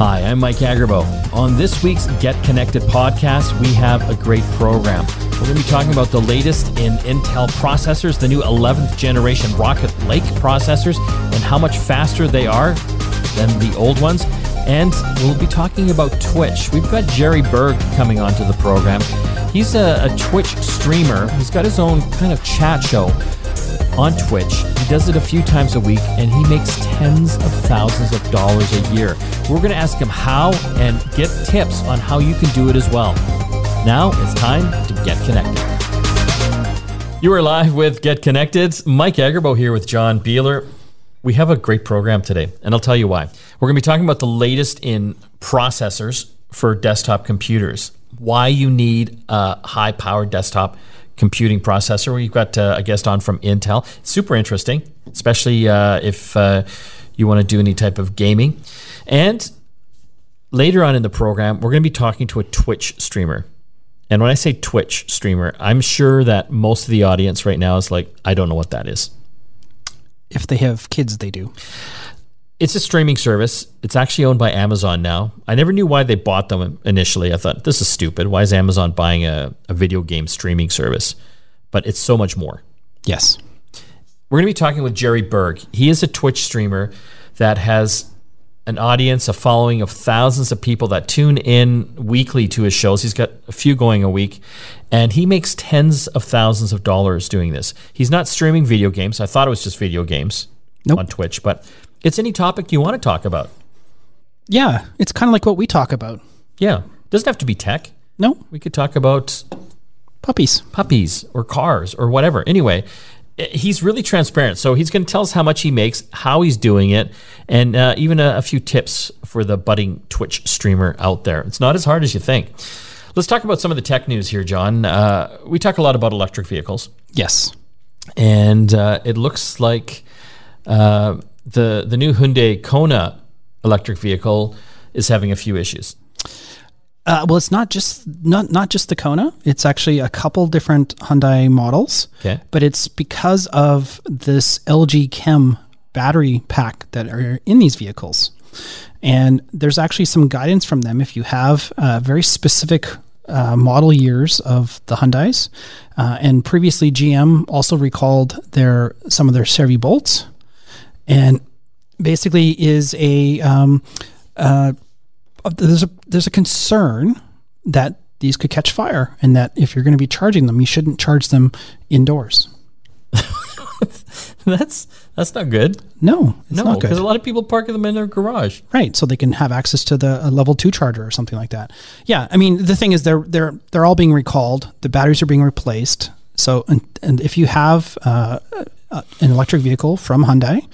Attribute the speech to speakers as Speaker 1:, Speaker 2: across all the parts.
Speaker 1: Hi, I'm Mike Agerbo. On this week's Get Connected podcast, we have a great program. We're going to be talking about the latest in Intel processors, the new 11th generation Rocket Lake processors, and how much faster they are than the old ones. And we'll be talking about Twitch. We've got Jerry Berg coming onto the program. He's a, a Twitch streamer. He's got his own kind of chat show on Twitch. Does it a few times a week and he makes tens of thousands of dollars a year. We're going to ask him how and get tips on how you can do it as well. Now it's time to get connected. You are live with Get Connected. Mike Agerbo here with John Biehler. We have a great program today, and I'll tell you why. We're going to be talking about the latest in processors for desktop computers, why you need a high powered desktop computing processor. We've got uh, a guest on from Intel. Super interesting, especially uh, if uh, you want to do any type of gaming. And later on in the program, we're going to be talking to a Twitch streamer. And when I say Twitch streamer, I'm sure that most of the audience right now is like, I don't know what that is.
Speaker 2: If they have kids, they do.
Speaker 1: It's a streaming service. It's actually owned by Amazon now. I never knew why they bought them initially. I thought, this is stupid. Why is Amazon buying a, a video game streaming service? But it's so much more.
Speaker 2: Yes.
Speaker 1: We're going to be talking with Jerry Berg. He is a Twitch streamer that has an audience, a following of thousands of people that tune in weekly to his shows. He's got a few going a week, and he makes tens of thousands of dollars doing this. He's not streaming video games. I thought it was just video games
Speaker 2: Nope.
Speaker 1: on Twitch, but it's any topic you want to talk about.
Speaker 2: Yeah, it's kind of like what we talk about.
Speaker 1: Yeah. Doesn't have to be tech.
Speaker 2: No,
Speaker 1: We could talk about
Speaker 2: puppies.
Speaker 1: puppies or cars or whatever. Anyway, eh, he's really transparent. So he's going to tell us how much he makes, how he's doing it, and uh, even a, a few tips for the budding Twitch streamer out there. It's not as hard as you think. Let's talk about some of the tech news here, John. Uh, we talk a lot about electric vehicles,
Speaker 2: Yes.
Speaker 1: and uh, it looks like uh, the the new Hyundai Kona electric vehicle is having a few issues.
Speaker 2: Uh, well, it's not just not not just the Kona. It's actually a couple different Hyundai models.
Speaker 1: Okay.
Speaker 2: But it's because of this LG Chem battery pack that are in these vehicles, and there's actually some guidance from them if you have uh, very specific. Uh, model years of the Hyundai's, uh, and previously GM also recalled their some of their Chevy Bolts, and basically is a um, uh, there's a there's a concern that these could catch fire, and that if you're going to be charging them, you shouldn't charge them indoors.
Speaker 1: that's that's not good.
Speaker 2: No, it's
Speaker 1: no,
Speaker 2: not
Speaker 1: because a lot of people park them in their garage.
Speaker 2: Right, so they can have access to the a level two charger or something like that. Yeah, I mean the thing is they're they're they're all being recalled. The batteries are being replaced. So and, and if you have uh, uh, an electric vehicle from Hyundai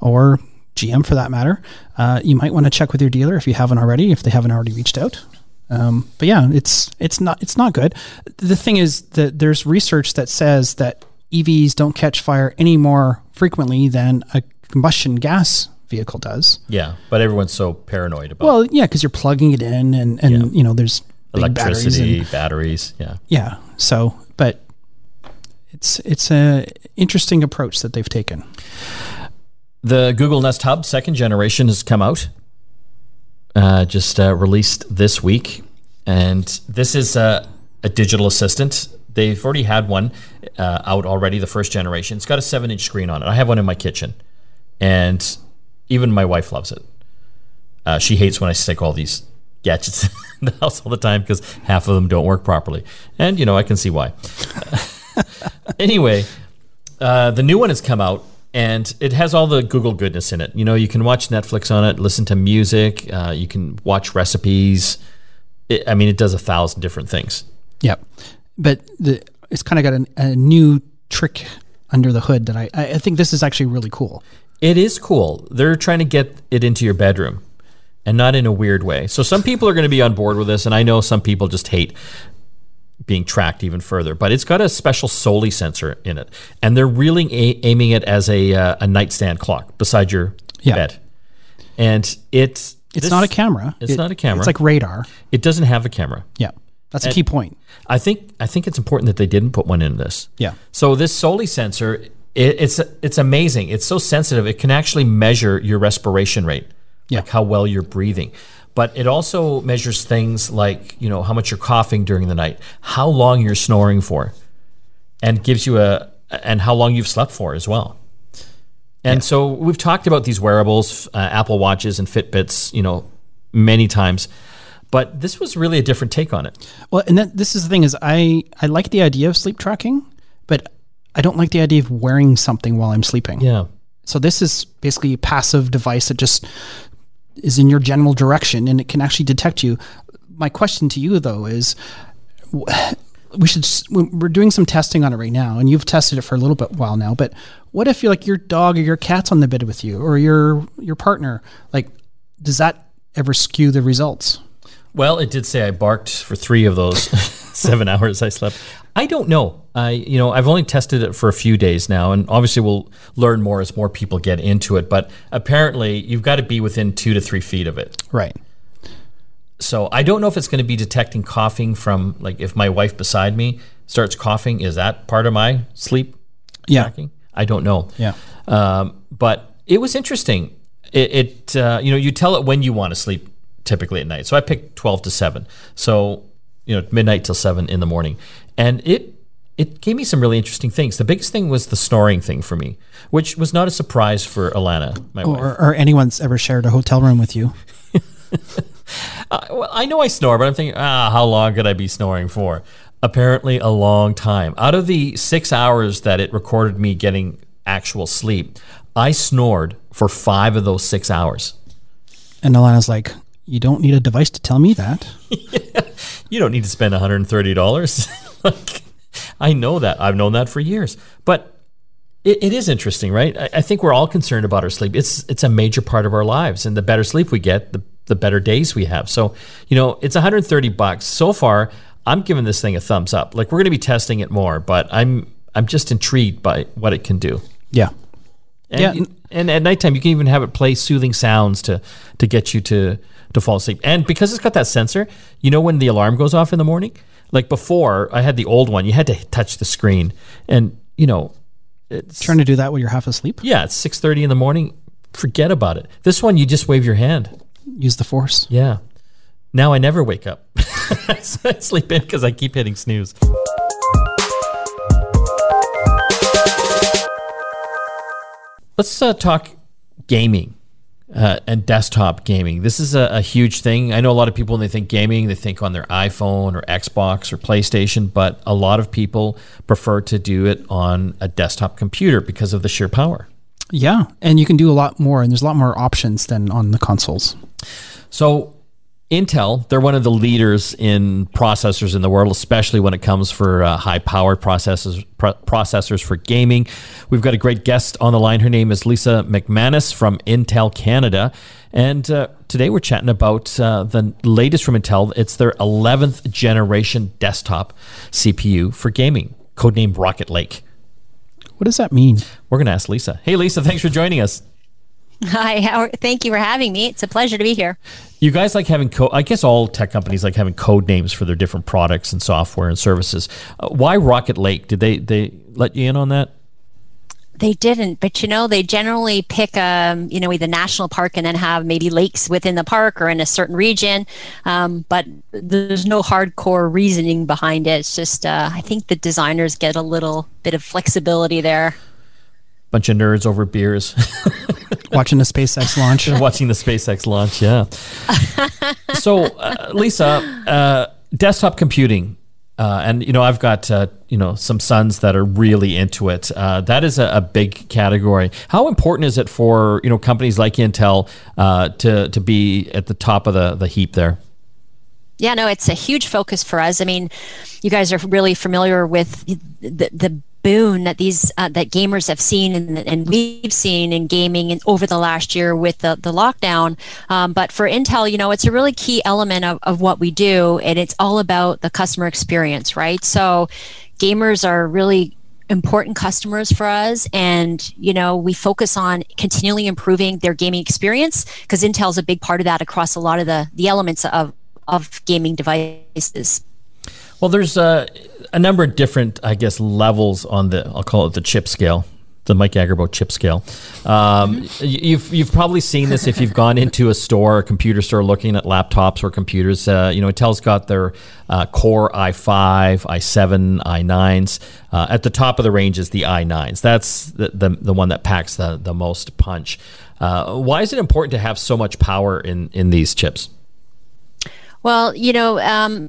Speaker 2: or GM for that matter, uh, you might want to check with your dealer if you haven't already. If they haven't already reached out. Um, but yeah, it's it's not it's not good. The thing is that there's research that says that EVs don't catch fire any more frequently than a combustion gas vehicle does.
Speaker 1: Yeah, but everyone's so paranoid about
Speaker 2: Well, yeah, because you're plugging it in, and and
Speaker 1: Yeah.
Speaker 2: you know there's big batteries
Speaker 1: electricity,
Speaker 2: and
Speaker 1: batteries. Yeah.
Speaker 2: yeah. So, but it's it's a interesting approach that they've taken.
Speaker 1: The Google Nest Hub second generation has come out, uh, just uh, released this week, and this is a, a digital assistant. They've already had one uh, out already, the first generation. It's got a seven inch screen on it. I have one in my kitchen, and even my wife loves it. Uh, she hates when I stick all these gadgets in the house all the time because half of them don't work properly, and you know I can see why. anyway, uh, the new one has come out and it has all the Google goodness in it. You know, you can watch Netflix on it, listen to music, uh, you can watch recipes. It, I mean, it does a thousand different things.
Speaker 2: Yep. But the it's kind of got a, a new trick under the hood that I I I think this is actually really cool.
Speaker 1: It is cool. They're trying to get it into your bedroom and not in a weird way. So some people are going to be on board with this, and I know some people just hate being tracked even further. But it's got a special Soli sensor in it, and they're really a- aiming it as a uh, a nightstand clock beside your
Speaker 2: Yeah.
Speaker 1: bed. And it
Speaker 2: It's
Speaker 1: this-
Speaker 2: not a camera.
Speaker 1: It's
Speaker 2: It-
Speaker 1: not a camera.
Speaker 2: It's like radar.
Speaker 1: It doesn't have a camera.
Speaker 2: Yeah. That's a key point.
Speaker 1: I think I think it's important that they didn't put one in this.
Speaker 2: Yeah.
Speaker 1: So this Soli sensor, it, it's it's amazing. It's so sensitive. It can actually measure your respiration rate,
Speaker 2: Yeah.
Speaker 1: like how well you're breathing. But it also measures things like you know how much you're coughing during the night, how long you're snoring for, and gives you a and how long you've slept for as well. And yeah. so we've talked about these wearables, uh, Apple Watches and Fitbits, you know, many times. But this was really a different take on it.
Speaker 2: Well, and that, this is the thing is I I like the idea of sleep tracking, but I don't like the idea of wearing something while I'm sleeping.
Speaker 1: Yeah.
Speaker 2: So this is basically a passive device that just is in your general direction and it can actually detect you. My question to you though is we should we're doing some testing on it right now and you've tested it for a little bit while now but what if you like your dog or your cat's on the bed with you or your your partner? Like does that ever skew the results?
Speaker 1: Well it did say i barked for three of those seven hours i slept i don't know i you know i've only tested it for a few days now and obviously we'll learn more as more people get into it but apparently you've got to be within two to three feet of it
Speaker 2: right
Speaker 1: so I don't know if it's going to be detecting coughing from like if my wife beside me starts coughing, is that part of my sleep
Speaker 2: yeah. tracking?
Speaker 1: I don't know.
Speaker 2: Yeah. Um,
Speaker 1: but it was interesting. It, it uh, you know, you tell it when you want to sleep typically at night. So I picked 12 to 7. So, you know, midnight till 7 in the morning. And it it gave me some really interesting things. The biggest thing was the snoring thing for me, which was not a surprise for Alana, my
Speaker 2: or,
Speaker 1: wife.
Speaker 2: Or anyone's ever shared a hotel room with you.
Speaker 1: uh, well, I know I snore, but I'm thinking, ah, how long could I be snoring for? Apparently, a long time. Out of the six hours that it recorded me getting actual sleep, I snored for five of those six hours.
Speaker 2: And Alana's like, you don't need a device to tell me that.
Speaker 1: yeah. You don't need to spend $130. like, I know that. I've known that for years. But it, it is interesting, right? I, I, think we're all concerned about our sleep. It's it's a major part of our lives, and the better sleep we get, the the better days we have. So, you know, it's 130 bucks. So far, I'm giving this thing a thumbs up. Like we're going to be testing it more, but I'm I'm just intrigued by what it can do.
Speaker 2: Yeah.
Speaker 1: And, yeah. and at nighttime you can even have it play soothing sounds to to get you to to fall asleep. And because it's got that sensor, you know when the alarm goes off in the morning? Like before, I had the old one, you had to touch the screen and, you know,
Speaker 2: it's trying to do that while you're half asleep?
Speaker 1: Yeah, it's 6:30 in the morning. Forget about it. This one you just wave your hand
Speaker 2: use the force.
Speaker 1: Yeah. Now I never wake up. I sleep in because I keep hitting snooze. Let's uh, talk gaming uh, and desktop gaming. This is a, a, huge thing. I know a lot of people when they think gaming, they think on their iPhone or Xbox or PlayStation, but a lot of people prefer to do it on a desktop computer because of the sheer power.
Speaker 2: Yeah, and you can do a lot more, and there's a lot more options than on the consoles.
Speaker 1: So, Intel, they're one of the leaders in processors in the world, especially when it comes for uh, high powered processors, processors for gaming. We've got a great guest on the line. Her name is Lisa McManus from Intel Canada. And uh, today we're chatting about uh, the latest from Intel. It's their 11th generation desktop CPU for gaming, codenamed Rocket Lake.
Speaker 2: What does that mean?
Speaker 1: We're going to ask Lisa. Hey, Lisa, thanks for joining us.
Speaker 3: Hi, how, thank you for having me. It's a pleasure to be here.
Speaker 1: You guys like having code? I guess all tech companies like having code names for their different products and software and services. Uh, why Rocket Lake? Did they they let you in on that?
Speaker 3: They didn't, but you know, they generally pick, um, you know, either national park and then have maybe lakes within the park or in a certain region. Um, but there's no hardcore reasoning behind it. It's just, uh, I think the designers get a little bit of flexibility there.
Speaker 1: Bunch of nerds over beers.
Speaker 2: watching the SpaceX launch.
Speaker 1: watching the SpaceX launch, yeah. so, uh, Lisa, uh, desktop computing uh, and you know, I've got uh, you know some sons that are really into it. Uh, that is a, a, big category. How important is it for you know companies like Intel uh, to to be at the top of the the heap there?
Speaker 3: Yeah, no, it's a huge focus for us. I mean, you guys are really familiar with the, the boon that these uh, that gamers have seen and, and we've seen in gaming over the last year with the, the lockdown. Um, but for intel you know it's a really key element of, of what we do and it's all about the customer experience right? So gamers are really important customers for us and you know we focus on continually improving their gaming experience because intel is a big part of that across a lot of the the elements of of gaming devices
Speaker 1: well, there's a, a number of different, I guess, levels on the, I'll call it the chip scale. the Mike Agerbo chip scale. Um, you've you've probably seen this if you've gone into a store, a computer store, looking at laptops or computers. Uh, you know, Intel's got their uh, Core i5, i7, i9s. Uh, at the top of the range is the i9s. That's the the, the one that packs the the most punch. Uh, why is it important to have so much power in in these chips?
Speaker 3: Well, you know. Um,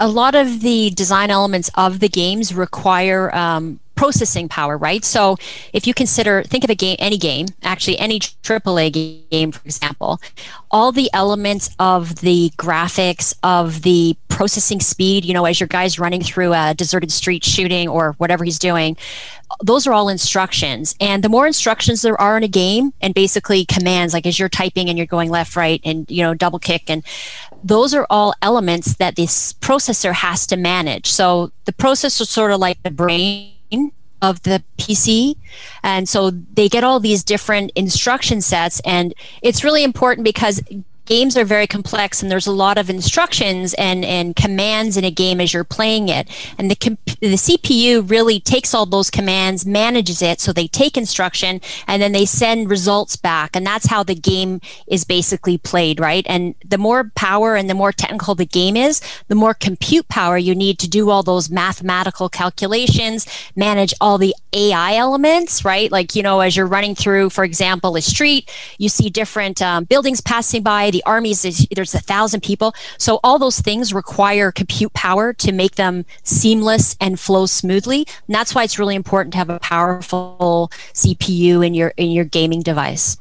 Speaker 3: a lot of the design elements of the games require um, processing power, right? So if you consider, think of a game, any game, actually any AAA game, for example, all the elements of the graphics, of the processing speed, you know, as your guy's running through a deserted street shooting or whatever he's doing, those are all instructions. And the more instructions there are in a game and basically commands, like as you're typing and you're going left, right, and, you know, double kick, and those are all elements that this processor has to manage. So the processor is sort of like the brain of the PC. And so they get all these different instruction sets. And it's really important because games are very complex and there's a lot of instructions and, and commands in a game as you're playing it. And the, comp- the CPU really takes all those commands, manages it. So they take instruction and then they send results back. And that's how the game is basically played, right? And the more power and the more technical the game is, the more compute power you need to do all those mathematical calculations, manage all the AI elements, right? Like, you know, as you're running through, for example, a street, you see different um, buildings passing by the armies is there's a thousand people. So all those things require compute power to make them seamless and flow smoothly. And that's why it's really important to have a powerful cpu in your in your gaming device.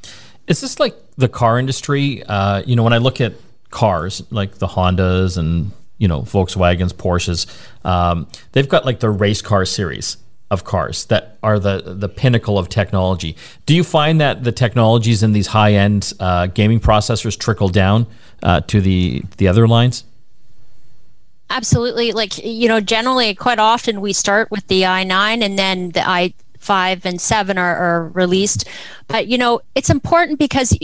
Speaker 1: Is this like the car industry? Uh, you know when i look at cars like the hondas and you know volkswagens porsches um, they've got like the race car series of cars that are the the pinnacle of technology. Do you find that the technologies in these high end uh, gaming processors trickle down uh, to the the other lines?
Speaker 3: Absolutely. Like you know, generally, quite often we start with the i9 and then the i five and seven are, are released. But you know, it's important because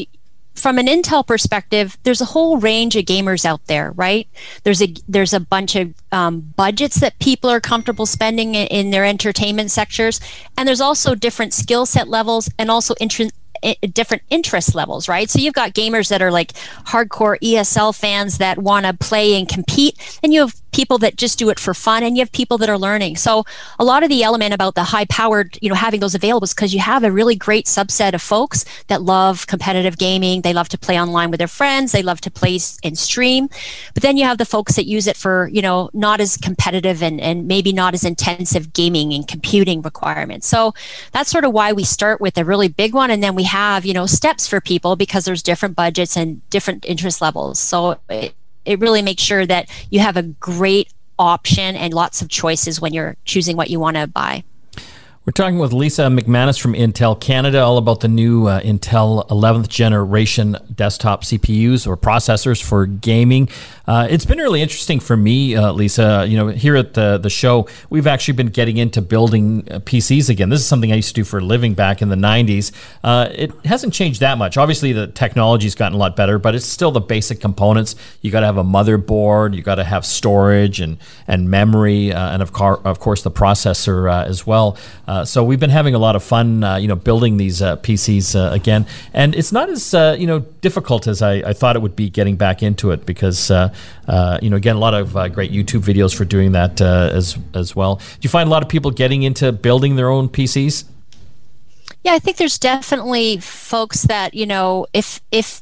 Speaker 3: from an Intel perspective, there's a whole range of gamers out there, right? There's a there's a bunch of um, budgets that people are comfortable spending in, in, their entertainment sectors, and there's also different skill set levels and also interest different interest levels, right? So you've got gamers that are like hardcore ESL fans that want to play and compete, and you have people that just do it for fun and you have people that are learning. So a lot of the element about the high powered you know having those available is because you have a really great subset of folks that love competitive gaming. They love to play online with their friends. They love to play and stream. But then you have the folks that use it for you know not as competitive and, and maybe not as intensive gaming and computing requirements. So that's sort of why we start with a really big one and then we have you know steps for people because there's different budgets and different interest levels. So it, it really makes sure that you have a great option and lots of choices when you're choosing what you want to buy.
Speaker 1: We're talking with Lisa McManus from Intel Canada all about the new uh, Intel 11th generation desktop CPUs or processors for gaming. Uh, it's been really interesting for me, uh, Lisa. You know, here at the the show, we've actually been getting into building uh, PCs again. This is something I used to do for a living back in the 90s. Uh, it hasn't changed that much. Obviously, the technology's gotten a lot better, but it's still the basic components. You got to have a motherboard, you got to have storage and and memory, uh, and of, car- of course the processor as well. Uh, so we've been having a lot of fun, uh, you know, building these uh, PCs uh, again, and it's not as uh, you know difficult as I, I, thought it would be getting back into it because you know again a lot of great YouTube videos for doing that as as well. Do you find a lot of people getting into building their own PCs?
Speaker 3: Yeah, I think there's definitely folks that you know if if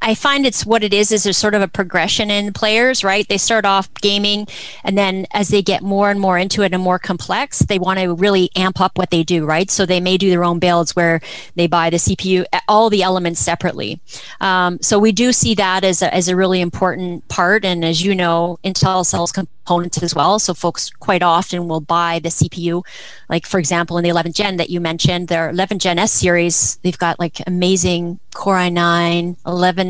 Speaker 3: I find it's what it is is there's sort of a progression in players, right? They start off gaming and then as they get more and more into it and more complex, they want to really amp up what they do, right? So they may do their own builds where they buy the CPU, all the elements separately. Um, so we do see that as a, as a really important part. And as you know, Intel sells components as well. So folks quite often will buy the CPU, like for example, in the 11th gen that you mentioned, their 11th gen S series, they've got like amazing Core i9, 11.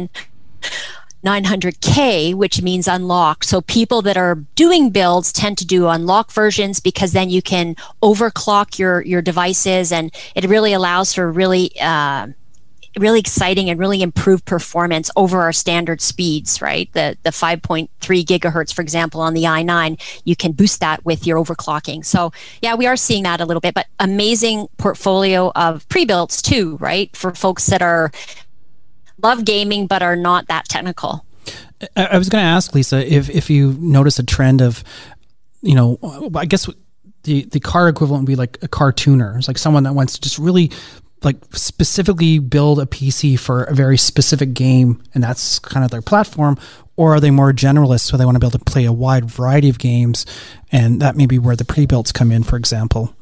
Speaker 3: 900K, which means unlocked. So people that are doing builds tend to do unlock versions because then you can overclock your your devices, and it really allows for really uh, really exciting and really improved performance over our standard speeds, right? The the 5.3 gigahertz, for example, on the i9, you can boost that with your overclocking. So yeah, we are seeing that a little bit, but amazing portfolio of pre-builts too, right? For folks that are love gaming but are not that technical.
Speaker 2: I was going to ask Lisa if if you notice a trend of, you know, I guess the the car equivalent would be like a car tuner. It's like someone that wants to just really like specifically build a PC for a very specific game and that's kind of their platform or are they more generalists so they want to be able to play a wide variety of games and that may be where the pre-builds come in for example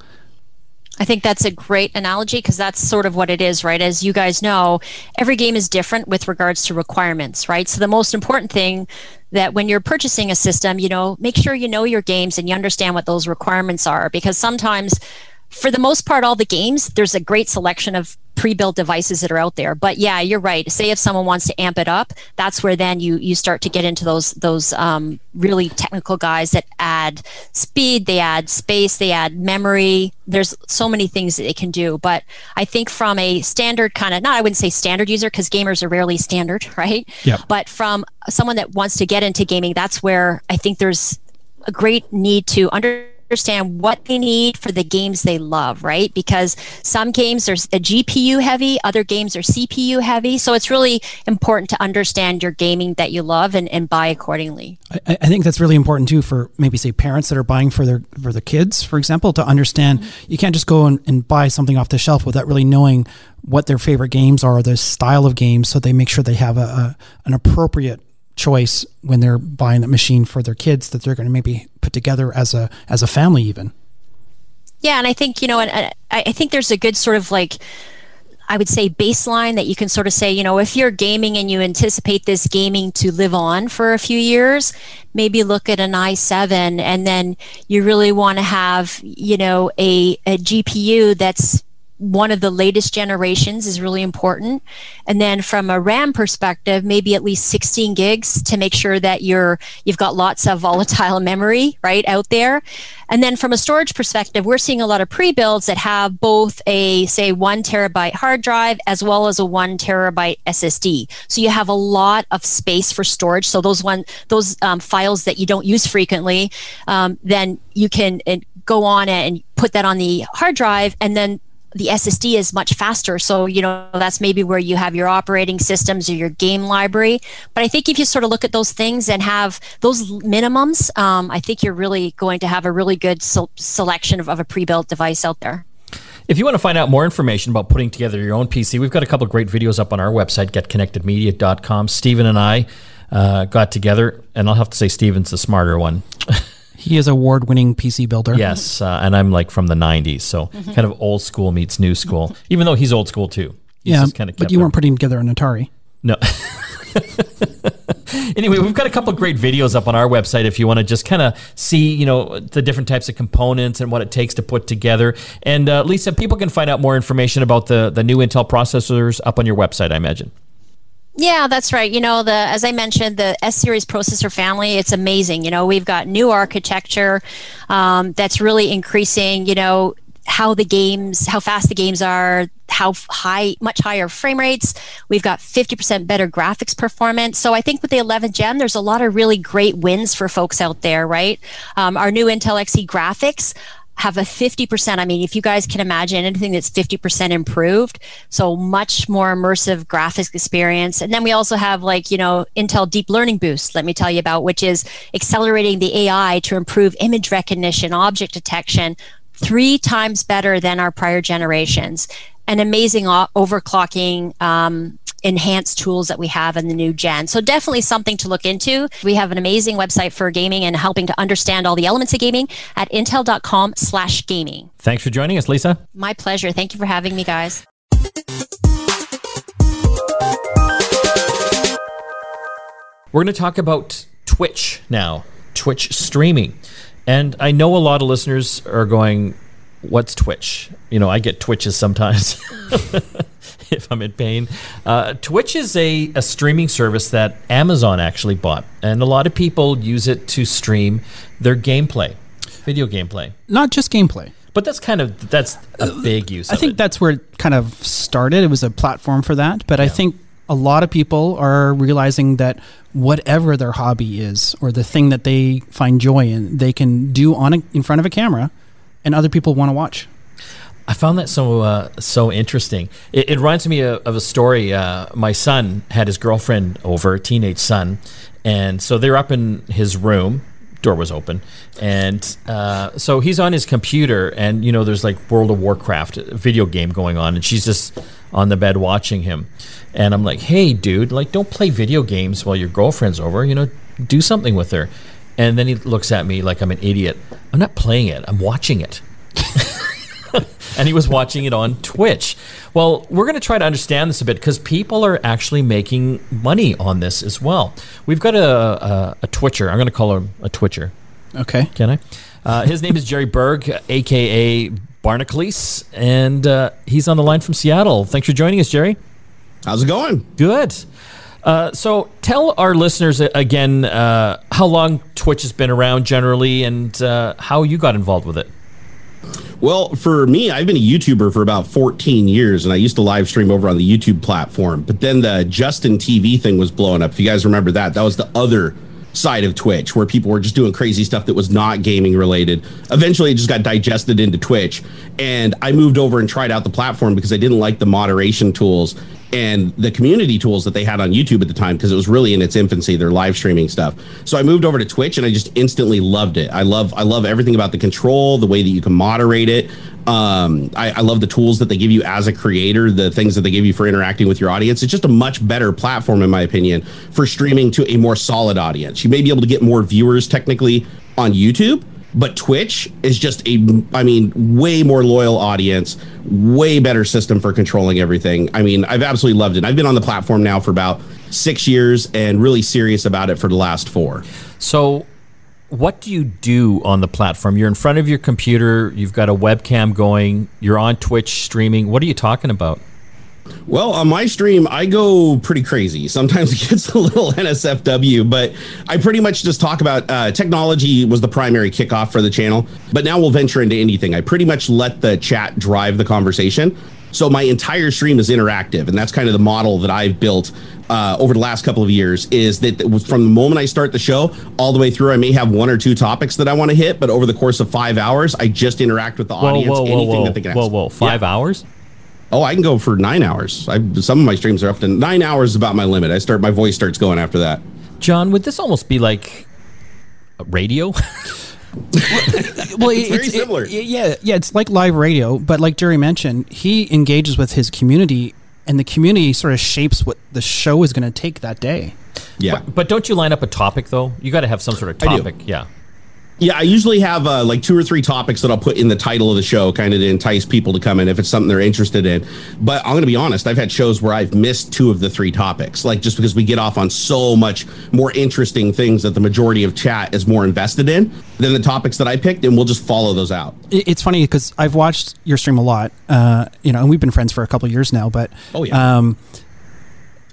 Speaker 3: I think that's a great analogy because that's sort of what it is, right? As you guys know, every game is different with regards to requirements, right? So the most important thing that when you're purchasing a system, you know, make sure you know your games and you understand what those requirements are because sometimes for the most part, all the games, there's a great selection of pre-built devices that are out there. But yeah, you're right. Say if someone wants to amp it up, that's where then you you start to get into those those um, really technical guys that add speed, they add space, they add memory. There's so many things that they can do. But I think from a standard kind of not I wouldn't say standard user because gamers are rarely standard, right?
Speaker 2: Yeah.
Speaker 3: But from someone that wants to get into gaming, that's where I think there's a great need to understand understand what they need for the games they love, right? Because some games are a GPU heavy, other games are CPU heavy. So it's really important to understand your gaming that you love and, and buy accordingly.
Speaker 2: I, I think that's really important too for maybe say parents that are buying for their for their kids, for example, to understand mm-hmm. you can't just go and, and buy something off the shelf without really knowing what their favorite games are, the style of games, so they make sure they have a, a an appropriate choice when they're buying that machine for their kids that they're going to maybe put together as a as a family even.
Speaker 3: Yeah and i think you know and i think there's a good sort of like I would say baseline that you can sort of say, you know, if you're gaming and you anticipate this gaming to live on for a few years, maybe look at an i7 and then you really want to have, you know, a, a GPU that's one of the latest generations is really important. And then from a RAM perspective, maybe at least 16 gigs to make sure that you're you've got lots of volatile memory right out there. And then from a storage perspective, we're seeing a lot of pre-builds that have both a say one terabyte hard drive as well as a one terabyte SSD. So you have a lot of space for storage. So those one those um, files that you don't use frequently, um, then you can go on and put that on the hard drive and then the SSD is much faster. So, you know, that's maybe where you have your operating systems or your game library. But I think if you sort of look at those things and have those minimums, um, I think you're really going to have a really good so- selection of, of a pre built device out there.
Speaker 1: If you want to find out more information about putting together your own PC, we've got a couple great videos up on our website, getconnectedmedia.com. Stephen and I uh, got together, and I'll have to say Stephen's the smarter one.
Speaker 2: He is award-winning PC builder.
Speaker 1: Yes, uh, and I'm like from the '90s, so mm-hmm. kind of old school meets new school. Even though he's old school too. He's
Speaker 2: yeah, kind of but you weren't putting together an Atari.
Speaker 1: No. anyway, we've got a couple great videos up on our website if you want to just kind of see, you know, the different types of components and what it takes to put together. And uh, Lisa, people can find out more information about the the new Intel processors up on your website, I imagine.
Speaker 3: Yeah, that's right. You know, the as I mentioned, the S series processor family, it's amazing. You know, we've got new architecture um, that's really increasing. You know, how the games, how fast the games are, how high, much higher frame rates. We've got 50% better graphics performance. So I think with the 11th gen, there's a lot of really great wins for folks out there, right? Um, our new Intel Xe graphics have a 50%. I mean, if you guys can imagine anything that's 50% improved, so much more immersive graphics experience. And then we also have like, you know, Intel Deep Learning Boost, let me tell you about, which is accelerating the AI to improve image recognition, object detection, three times better than our prior generations. An amazing overclocking um, enhanced tools that we have in the new gen. So definitely something to look into. We have an amazing website for gaming and helping to understand all the elements of gaming at intel.com slash gaming.
Speaker 1: Thanks for joining us, Lisa.
Speaker 3: My pleasure. Thank you for having me, guys.
Speaker 1: We're going to talk about Twitch now, Twitch streaming. And I know a lot of listeners are going, What's Twitch? You know, I get Twitches sometimes. if I'm in pain. Uh, Twitch is a, a streaming service that Amazon actually bought, and a lot of people use it to stream their gameplay, video gameplay.
Speaker 2: Not just gameplay.
Speaker 1: But that's kind of that's a big use.
Speaker 2: I think
Speaker 1: it.
Speaker 2: that's where it kind of started. It was a platform for that. But I think a lot of people are realizing that whatever their hobby is or the thing that they find joy in, they can do on a, in front of a camera, and other people want to watch.
Speaker 1: I found that so uh, so interesting. It, it, reminds me of, of a story. Uh, my son had his girlfriend over, teenage son, and so they're up in his room. Door was open, and uh, so he's on his computer, and you know, there's like World of Warcraft video game going on, and she's just on the bed watching him. And I'm like, hey, dude, like, don't play video games while your girlfriend's over. You know, do something with her. And then he looks at me like I'm an idiot. I'm not playing it. I'm watching it. and he was watching it on Twitch. Well, we're going to try to understand this a bit because people are actually making money on this as well. We've got a, a, a Twitcher. I'm going to call him a Twitcher.
Speaker 2: Okay.
Speaker 1: Can I? Uh, his name is Jerry Berg, aka Barnacules, and uh, he's on the line from Seattle. Thanks for joining us, Jerry.
Speaker 4: How's it going?
Speaker 1: Good. Uh, so tell our listeners again uh, how long Twitch has been around generally and uh, how you got involved with it.
Speaker 4: Well, for me, I've been a YouTuber for about 14 years, and I used to live stream over on the YouTube platform. But then the Justin TV thing was blowing up. If you guys remember that, that was the other side of Twitch where people were just doing crazy stuff that was not gaming related. Eventually, it just got digested into Twitch. And I moved over and tried out the platform because I didn't like the moderation tools and the community tools that they had on YouTube at the time because it was really in its infancy, their live streaming stuff. So I moved over to Twitch and I just instantly loved it. I love I love everything about the control, the way that you can moderate it. Um, I, I love the tools that they give you as a creator, the things that they give you for interacting with your audience. It's just a much better platform, in my opinion, for streaming to a more solid audience. You may be able to get more viewers technically on YouTube, but Twitch is just a, I mean, way more loyal audience, way better system for controlling everything. I mean, I've absolutely loved it. I've been on the platform now for about six years and really serious about it for the last four.
Speaker 1: So, what do you do on the platform? You're in front of your computer, you've got a webcam going, you're on Twitch streaming. What are you talking about?
Speaker 4: Well, on my stream, I go pretty crazy. Sometimes it gets a little NSFW, but I pretty much just talk about uh, technology was the primary kickoff for the channel. But now we'll venture into anything. I pretty much let the chat drive the conversation. So my entire stream is interactive, and that's kind of the model that I've built uh, over the last couple of years. Is that from the moment I start the show all the way through, I may have one or two topics that I want to hit, but over the course of five hours, I just interact with the
Speaker 1: whoa,
Speaker 4: audience.
Speaker 1: Whoa, whoa, anything whoa, that they can whoa, whoa, five yeah. hours.
Speaker 4: Oh, I can go for nine hours. I, some of my streams are up to nine hours. Is about my limit. I start my voice starts going after that.
Speaker 1: John, would this almost be like radio?
Speaker 4: well, it's, it's very similar.
Speaker 2: It, yeah, yeah, it's like live radio, but like Jerry mentioned, he engages with his community, and the community sort of shapes what the show is going to take that day.
Speaker 4: Yeah,
Speaker 1: but, but, don't you line up a topic though? You got to have some sort of topic. Yeah.
Speaker 4: Yeah, I usually have uh, like two or three topics that I'll put in the title of the show, kind of to entice people to come in if it's something they're interested in. But I'm going to be honest, I've had shows where I've missed two of the three topics, like just because we get off on so much more interesting things that the majority of chat is more invested in than the topics that I picked, and we'll just follow those out.
Speaker 2: It's funny because I've watched your stream a lot, uh, you know, and we've been friends for a couple years now. But
Speaker 4: oh yeah. Um,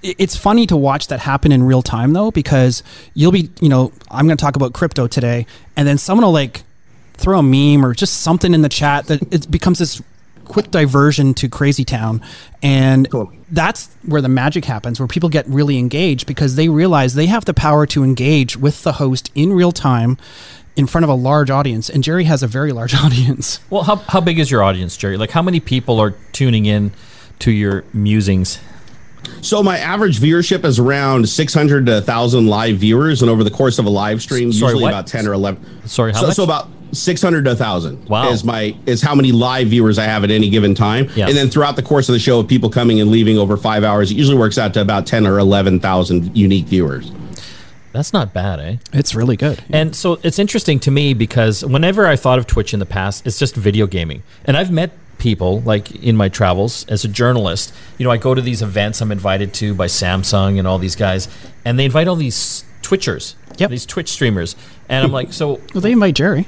Speaker 2: it's funny to watch that happen in real time though because you'll be you know i'm going to talk about crypto today and then someone will like throw a meme or just something in the chat that it becomes this quick diversion to crazy town and that's where the magic happens where people get really engaged because they realize they have the power to engage with the host in real time in front of a large audience and jerry has a very large audience.
Speaker 1: Well how, how big is your audience jerry? Like how many people are tuning in to your musings
Speaker 4: so my average viewership is around 600 to 1,000 live viewers, and over the course of a live stream, Sorry, usually what? about 10 or 11.
Speaker 1: Sorry, how
Speaker 4: so,
Speaker 1: much?
Speaker 4: So about 600 to 1,000
Speaker 1: wow.
Speaker 4: is my is how many live viewers I have at any given time. Yeah. And then throughout the course of the show, of people coming and leaving over five hours, it usually works out to about 10 or 11,000 unique viewers.
Speaker 1: That's not bad, eh?
Speaker 2: It's really good.
Speaker 1: And so it's interesting to me because whenever I thought of Twitch in the past, it's just video gaming. And I've met people like in my travels as a journalist you know i go to these events i'm invited to by samsung and all these guys and they invite all these twitchers yep. these twitch streamers and i'm like so
Speaker 2: well they invite jerry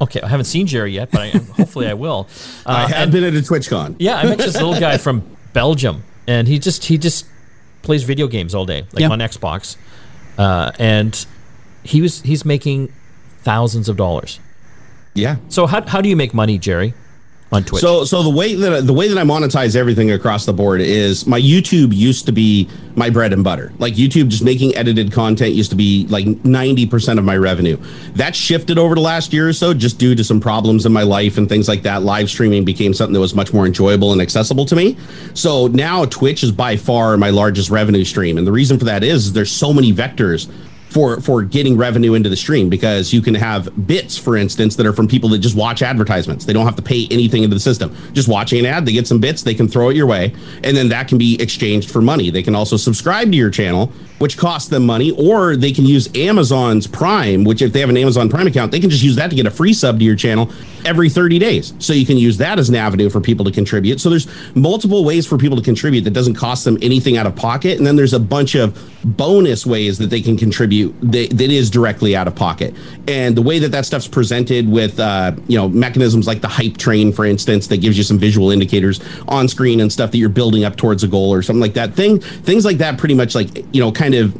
Speaker 1: okay i haven't seen jerry yet but I, hopefully i will
Speaker 4: uh, i have and, been at a twitchcon
Speaker 1: yeah i met this little guy from belgium and he just he just plays video games all day like yep. on xbox uh, and he was he's making thousands of dollars
Speaker 4: Yeah.
Speaker 1: So how how do you make money, Jerry, on Twitch?
Speaker 4: So, so the way that the way that I monetize everything across the board is my YouTube used to be my bread and butter. Like YouTube, just making edited content used to be like ninety percent of my revenue. That shifted over the last year or so, just due to some problems in my life and things like that. Live streaming became something that was much more enjoyable and accessible to me. So now Twitch is by far my largest revenue stream, and the reason for that is there's so many vectors for for getting revenue into the stream because you can have bits for instance that are from people that just watch advertisements. They don't have to pay anything into the system. Just watching an ad they get some bits they can throw it your way and then that can be exchanged for money. They can also subscribe to your channel which costs them money or they can use amazon's prime which if they have an amazon prime account they can just use that to get a free sub to your channel every 30 days so you can use that as an avenue for people to contribute so there's multiple ways for people to contribute that doesn't cost them anything out of pocket and then there's a bunch of bonus ways that they can contribute that, that is directly out of pocket. And the way that that stuff's presented with, uh, you know, mechanisms like the hype train, for instance, that gives you some visual indicators on screen and stuff that you're building up towards a goal or something like that. Thing, things like that, pretty much like you know, kind of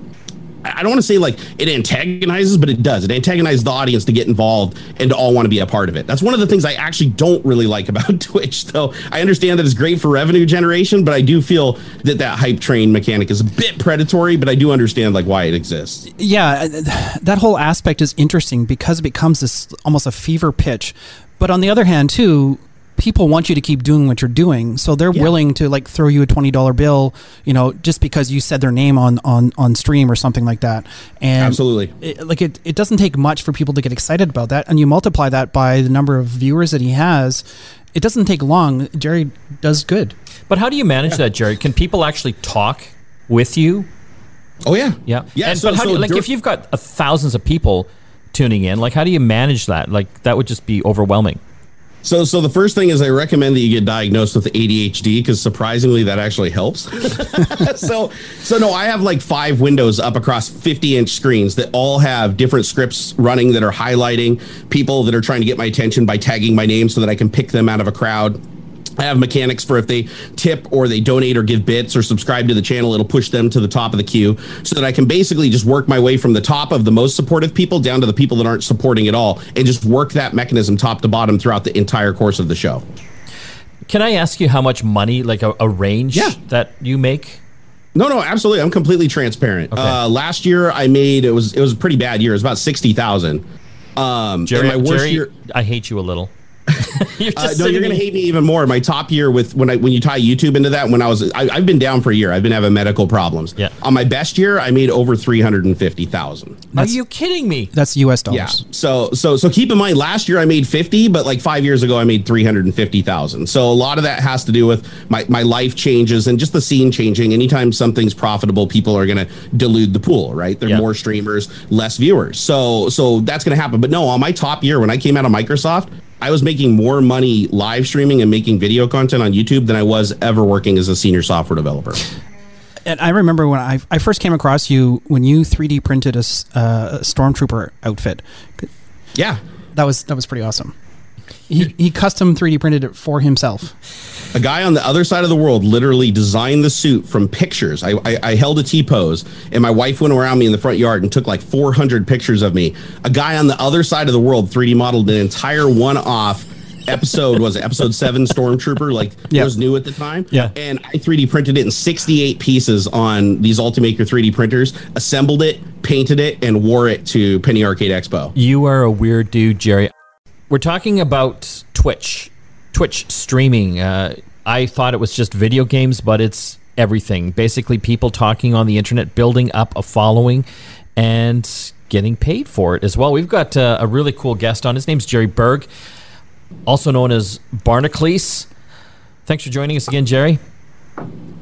Speaker 4: I don't want to say like it antagonizes, but it does. It antagonizes the audience to get involved and to all want to be a part of it. That's one of the things I actually don't really like about Twitch. Though I understand that it's great for revenue generation, but I do feel that that hype train mechanic is a bit predatory. But I do understand like why it exists.
Speaker 2: Yeah, uh, that whole aspect is interesting because it becomes this almost a fever pitch. But on the other hand, too, people want you to keep doing what you're doing so they're yeah. willing to like throw you a $20 bill you know just because you said their name on on on stream or something like that. And
Speaker 4: absolutely.
Speaker 2: it, like it, it doesn't take much for people to get excited about that and you multiply that by the number of viewers that he has it doesn't take long. Jerry does good.
Speaker 1: But how do you manage yeah. that jerry? Can people actually talk with you?
Speaker 4: Oh yeah.
Speaker 1: Yeah.
Speaker 4: Yeah
Speaker 1: and, so, but how so do you, like dur- if you've got uh, thousands of people tuning in like how do you manage that? Like that would just be overwhelming
Speaker 4: so, so the first thing is I recommend that you get diagnosed with ADHD because surprisingly that actually helps. so, so no, I have like five windows up across 50 inch screens that all have different scripts running that are highlighting people that are trying to get my attention by tagging my name so that I can pick them out of a crowd. I have mechanics for if they tip or they donate or give bits or subscribe to the channel, it'll push them to the top of the queue so that I can basically just work my way from the top of the most supportive people down to the people that aren't supporting at all and just work that mechanism top to bottom throughout the entire course of the show.
Speaker 1: Can I ask you how much money, like a, a range yeah. that you make?
Speaker 4: No, no, absolutely. I'm completely transparent. Okay. Uh, last year I made it was it was a pretty bad year. It was about sixty thousand.
Speaker 1: Um, Jerry, my worst Jerry, year, I hate you a little.
Speaker 4: you're uh, no, you're going to hate me even more. My top year with when I when you tie YouTube into that, when I was I, have been down for a year. I've been having medical problems.
Speaker 1: Yeah.
Speaker 4: On my best year, I made over three hundred and fifty thousand.
Speaker 1: Are you kidding me?
Speaker 2: That's U.S. dollars.
Speaker 4: Yeah. So so so keep in mind, last year I made fifty, but like five years ago I made three hundred and fifty thousand. So a lot of that has to do with my my life changes and just the scene changing. Anytime something's profitable, people are going to dilute the pool, right? There are yeah. more streamers, less viewers. So so that's going to happen. But no, on my top year when I came out of Microsoft. I was making more money live streaming and making video content on YouTube than I was ever working as a senior software developer.
Speaker 2: And I remember when I, I first came across you when you 3D printed a, uh, a stormtrooper outfit.
Speaker 4: Yeah,
Speaker 2: that was that was pretty awesome. He, he custom 3D printed it for himself.
Speaker 4: A guy on the other side of the world literally designed the suit from pictures. I, I, I held a T pose, and my wife went around me in the front yard and took like 400 pictures of me. A guy on the other side of the world 3D modeled an entire one off episode was it, episode seven stormtrooper like yep. it was new at the time
Speaker 2: yeah
Speaker 4: and i 3d printed it in 68 pieces on these ultimaker 3d printers assembled it painted it and wore it to penny arcade expo
Speaker 1: you are a weird dude jerry we're talking about Twitch, Twitch streaming. Uh, I thought it was just video games, but it's everything. Basically, people talking on the internet, building up a following, and getting paid for it as well. We've got uh, a really cool guest on. His name's Jerry Berg, also known as Barnacules. Thanks for joining us again, Jerry.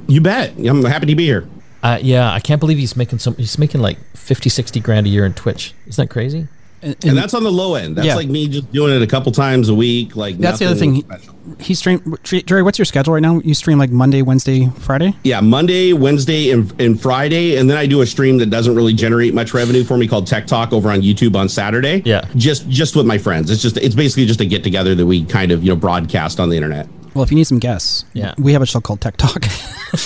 Speaker 4: You bet. I'm happy to be here.
Speaker 1: Uh, yeah, I can't believe he's making some. He's making like 50, 60 grand a year in Twitch. Isn't that crazy?
Speaker 4: And, and, and, that's on the low end. That's yeah. like me just doing it a couple times a week. Like
Speaker 2: that's the other thing. Special. He, stream Jerry. What's your schedule right now? You stream like Monday, Wednesday, Friday.
Speaker 4: Yeah, Monday, Wednesday, and, and Friday, and then I do a stream that doesn't really generate much revenue for me called Tech Talk over on YouTube on Saturday.
Speaker 1: Yeah,
Speaker 4: just just with my friends. It's just it's basically just a get together that we kind of you know broadcast on the internet.
Speaker 2: Well, if you need some guests,
Speaker 1: Yeah.
Speaker 2: we have a show called Tech Talk.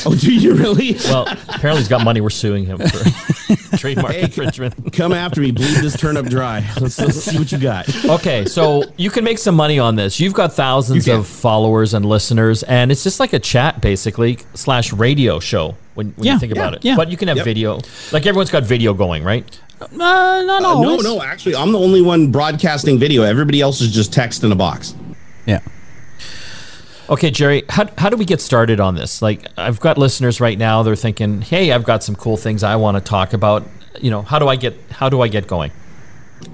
Speaker 4: Oh, do you really?
Speaker 1: Well, apparently he's got money. We're suing him for trademark
Speaker 4: Hey,
Speaker 1: infringement.
Speaker 4: Come after me, bleed this turnip dry. Let's, let's see what you got.
Speaker 1: Okay, so you can make some money on this. You've got thousands
Speaker 4: You can.
Speaker 1: of followers and listeners, and it's just like a chat, basically, slash radio show when, when
Speaker 2: Yeah,
Speaker 1: you think
Speaker 2: yeah,
Speaker 1: about it.
Speaker 2: yeah.
Speaker 1: But you can have
Speaker 4: Yep.
Speaker 1: video. Like everyone's got video going, right?
Speaker 2: uh, not
Speaker 4: Uh, no,
Speaker 2: always.
Speaker 4: no, actually, I'm the only one broadcasting video. Everybody else is just text in a box.
Speaker 2: Yeah.
Speaker 1: Okay, Jerry, how, how do we get started on this? Like, I've got listeners right now. They're thinking, "Hey, I've got some cool things I want to talk about." You know, how do I get how do I get going?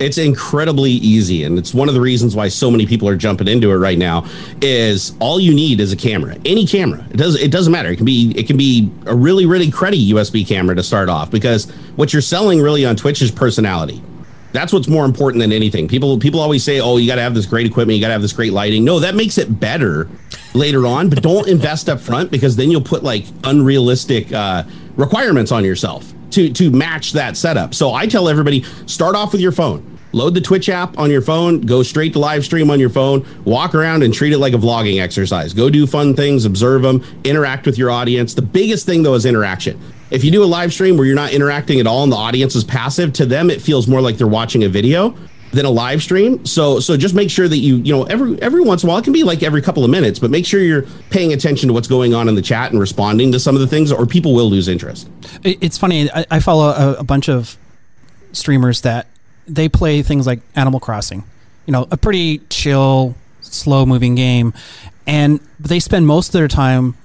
Speaker 4: It's incredibly easy, and it's one of the reasons why so many people are jumping into it right now. Is all you need is a camera, any camera. It does. It doesn't matter. It can be. It can be a really, really cruddy USB camera to start off because what you're selling really on Twitch is personality. That's what's more important than anything. People people always say, "Oh, you got to have this great equipment, you got to have this great lighting." No, that makes it better later on, but don't invest up front because then you'll put like unrealistic uh, requirements on yourself to to match that setup. So I tell everybody, start off with your phone. Load the Twitch app on your phone, go straight to live stream on your phone, walk around and treat it like a vlogging exercise. Go do fun things, observe them, interact with your audience. The biggest thing though is interaction. If you do a live stream where you're not interacting at all and the audience is passive, to them it feels more like they're watching a video than a live stream. So so just make sure that you you know every every once in a while it can be like every couple of minutes, but make sure you're paying attention to what's going on in the chat and responding to some of the things, or people will lose interest.
Speaker 2: It's funny. I, I follow a, a bunch of streamers that they play things like Animal Crossing. You know, a pretty chill, slow moving game, and they spend most of their time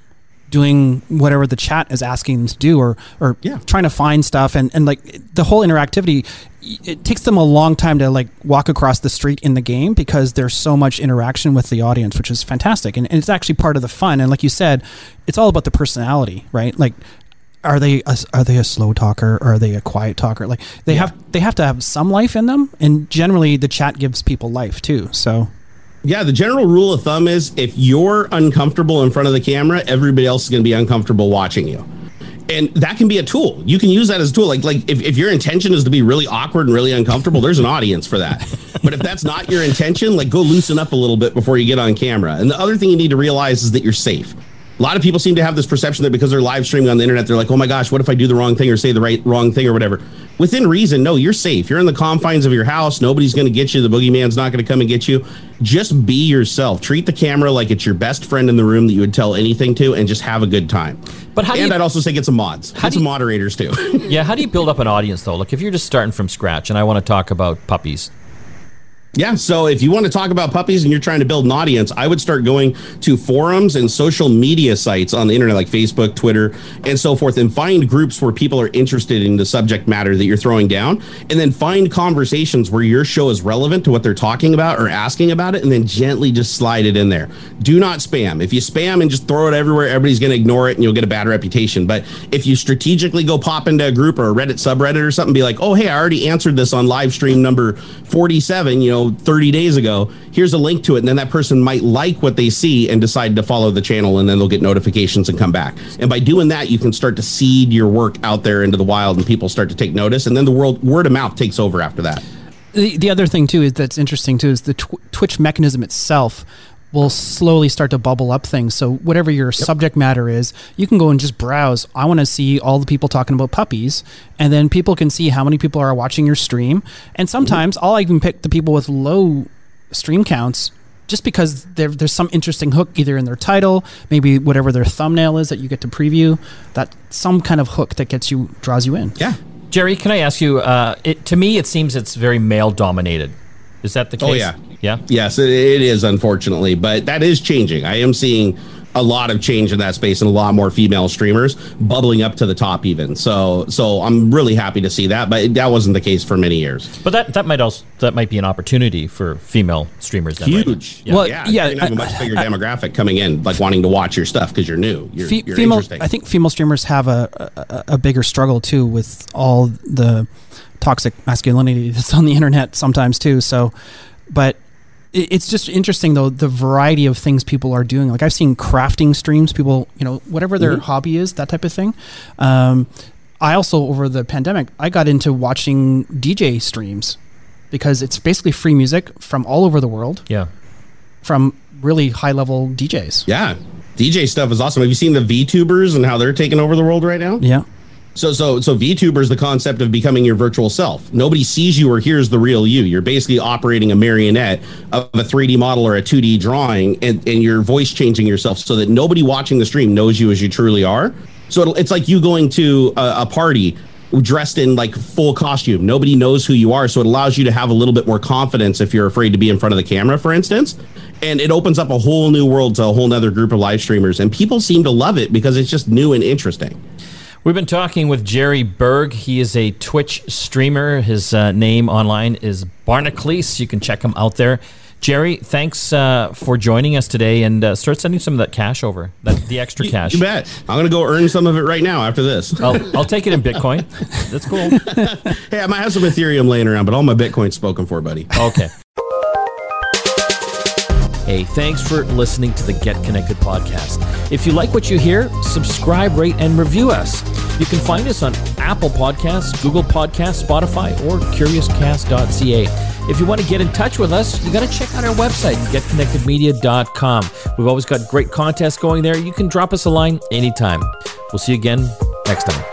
Speaker 2: doing whatever the chat is asking them to do or or
Speaker 4: Yeah.
Speaker 2: trying to find stuff. And and like the whole interactivity it takes them a long time to like walk across the street in the game because there's so much interaction with the audience which is fantastic. And, and it's actually part of the fun. And like you said it's all about the personality right? Like are they a, are they a slow talker or are they a quiet talker? Like they have they have to have some life in them. And generally the chat gives people life too. So
Speaker 4: Yeah, the general rule of thumb is if you're uncomfortable in front of the camera, everybody else is going to be uncomfortable watching you. And that can be a tool. You can use that as a tool. Like, like if, if your intention is to be really awkward and really uncomfortable, there's an audience for that. But if that's not your intention, like go loosen up a little bit before you get on camera. And the other thing you need to realize is that you're safe. A lot of people seem to have this perception that because they're live streaming on the internet, they're like, oh my gosh, what if I do the wrong thing or say the right wrong thing or whatever? Within reason, no, you're safe. You're in the confines of your house. Nobody's going to get you. The boogeyman's not going to come and get you. Just be yourself. Treat the camera like it's your best friend in the room that you would tell anything to and just have a good time.
Speaker 1: But how do
Speaker 4: and
Speaker 1: you-
Speaker 4: I'd also say get some mods.
Speaker 1: How
Speaker 4: Get some
Speaker 1: you-
Speaker 4: moderators too.
Speaker 1: Yeah, how do you build up an audience though? Like if you're just starting from scratch and I want to talk about puppies.
Speaker 4: Yeah, so if you want to talk about puppies and you're trying to build an audience, I would start going to forums and social media sites on the internet like Facebook, Twitter, and so forth, and find groups where people are interested in the subject matter that you're throwing down, and then find conversations where your show is relevant to what they're talking about or asking about it, and then gently just slide it in there. Do not spam. If you spam and just throw it everywhere, everybody's going to ignore it and you'll get a bad reputation. But if you strategically go pop into a group or a Reddit subreddit or something, be like, oh, hey, I already answered this on live stream number 47, you know, 30 days ago. Here's a link to it. And then that person might like what they see and decide to follow the channel and then they'll get notifications and come back. And by doing that, you can start to seed your work out there into the wild and people start to take notice. And then the world word of mouth takes over after that.
Speaker 2: the, the other thing too is that's interesting too is the tw- twitch mechanism itself will slowly start to bubble up things so whatever your subject matter is you can go and just browse i want to see all the people talking about puppies and then people can see how many people are watching your stream and sometimes i'll even pick the people with low stream counts just because there, there's some interesting hook either in their title maybe whatever their thumbnail is that you get to preview that some kind of hook that gets you draws you in
Speaker 4: Yeah.
Speaker 1: Jerry, can I ask you? Uh, it, to me, it seems it's very male dominated. Is that the case?
Speaker 4: Oh, yeah.
Speaker 1: Yeah.
Speaker 4: Yes, it, it is, unfortunately, but that is changing. I am seeing a lot of change in that space and a lot more female streamers bubbling up to the top even. So so I'm really happy to see that, but that wasn't the case for many years.
Speaker 1: But that that might also that might be an opportunity for female streamers. Then, right?
Speaker 4: Huge.
Speaker 1: Yeah.
Speaker 2: Well,
Speaker 4: yeah,
Speaker 2: yeah,
Speaker 4: You're gonna have a
Speaker 2: I-
Speaker 4: much bigger demographic coming in, like wanting to watch your stuff because you're new. You're,
Speaker 2: Fe-
Speaker 4: you're
Speaker 2: female,
Speaker 4: interesting.
Speaker 2: I think female streamers have a, a a bigger struggle too with all the toxic masculinity that's on the internet sometimes too. So, but it- it's just interesting though the variety of things people are doing. Like I've seen crafting streams, people you know whatever their hobby is, that type of thing. Um, I also over the pandemic I got into watching DJ streams because it's basically free music from all over the world
Speaker 1: yeah.
Speaker 2: from really high level DJs.
Speaker 4: Yeah. DJ stuff is awesome. Have you seen the VTubers and how they're taking over the world right now?
Speaker 2: Yeah.
Speaker 4: So so so VTuber is the concept of becoming your virtual self. Nobody sees you or hears the real you. You're basically operating a marionette of a 3D model or a 2D drawing, and, and you're voice changing yourself so that nobody watching the stream knows you as you truly are. So it's like you going to a, a party dressed in like full costume. Nobody knows who you are, so it allows you to have a little bit more confidence if you're afraid to be in front of the camera, for instance. And it opens up a whole new world to a whole other group of live streamers, and people seem to love it because it's just new and interesting.
Speaker 1: We've been talking with Jerry Berg. He is a Twitch streamer. His uh, name online is Barnacules. You can check him out there. Jerry, thanks uh, for joining us today and uh, start sending some of that cash over, that, the extra cash.
Speaker 4: You, you bet. I'm going to go earn some of it right now after this.
Speaker 1: I'll, I'll take it in Bitcoin. That's cool.
Speaker 4: hey, I might have some Ethereum laying around, but all my Bitcoin's spoken for, buddy.
Speaker 1: Okay. Hey, thanks for listening to the Get Connected podcast. If you like what you hear, subscribe, rate, and review us. You can find us on Apple Podcasts, Google Podcasts, Spotify, or CuriousCast.ca. If you want to get in touch with us, you got to check out our website, getconnectedmedia.com. We've always got great contests going there. You can drop us a line anytime. We'll see you again next time.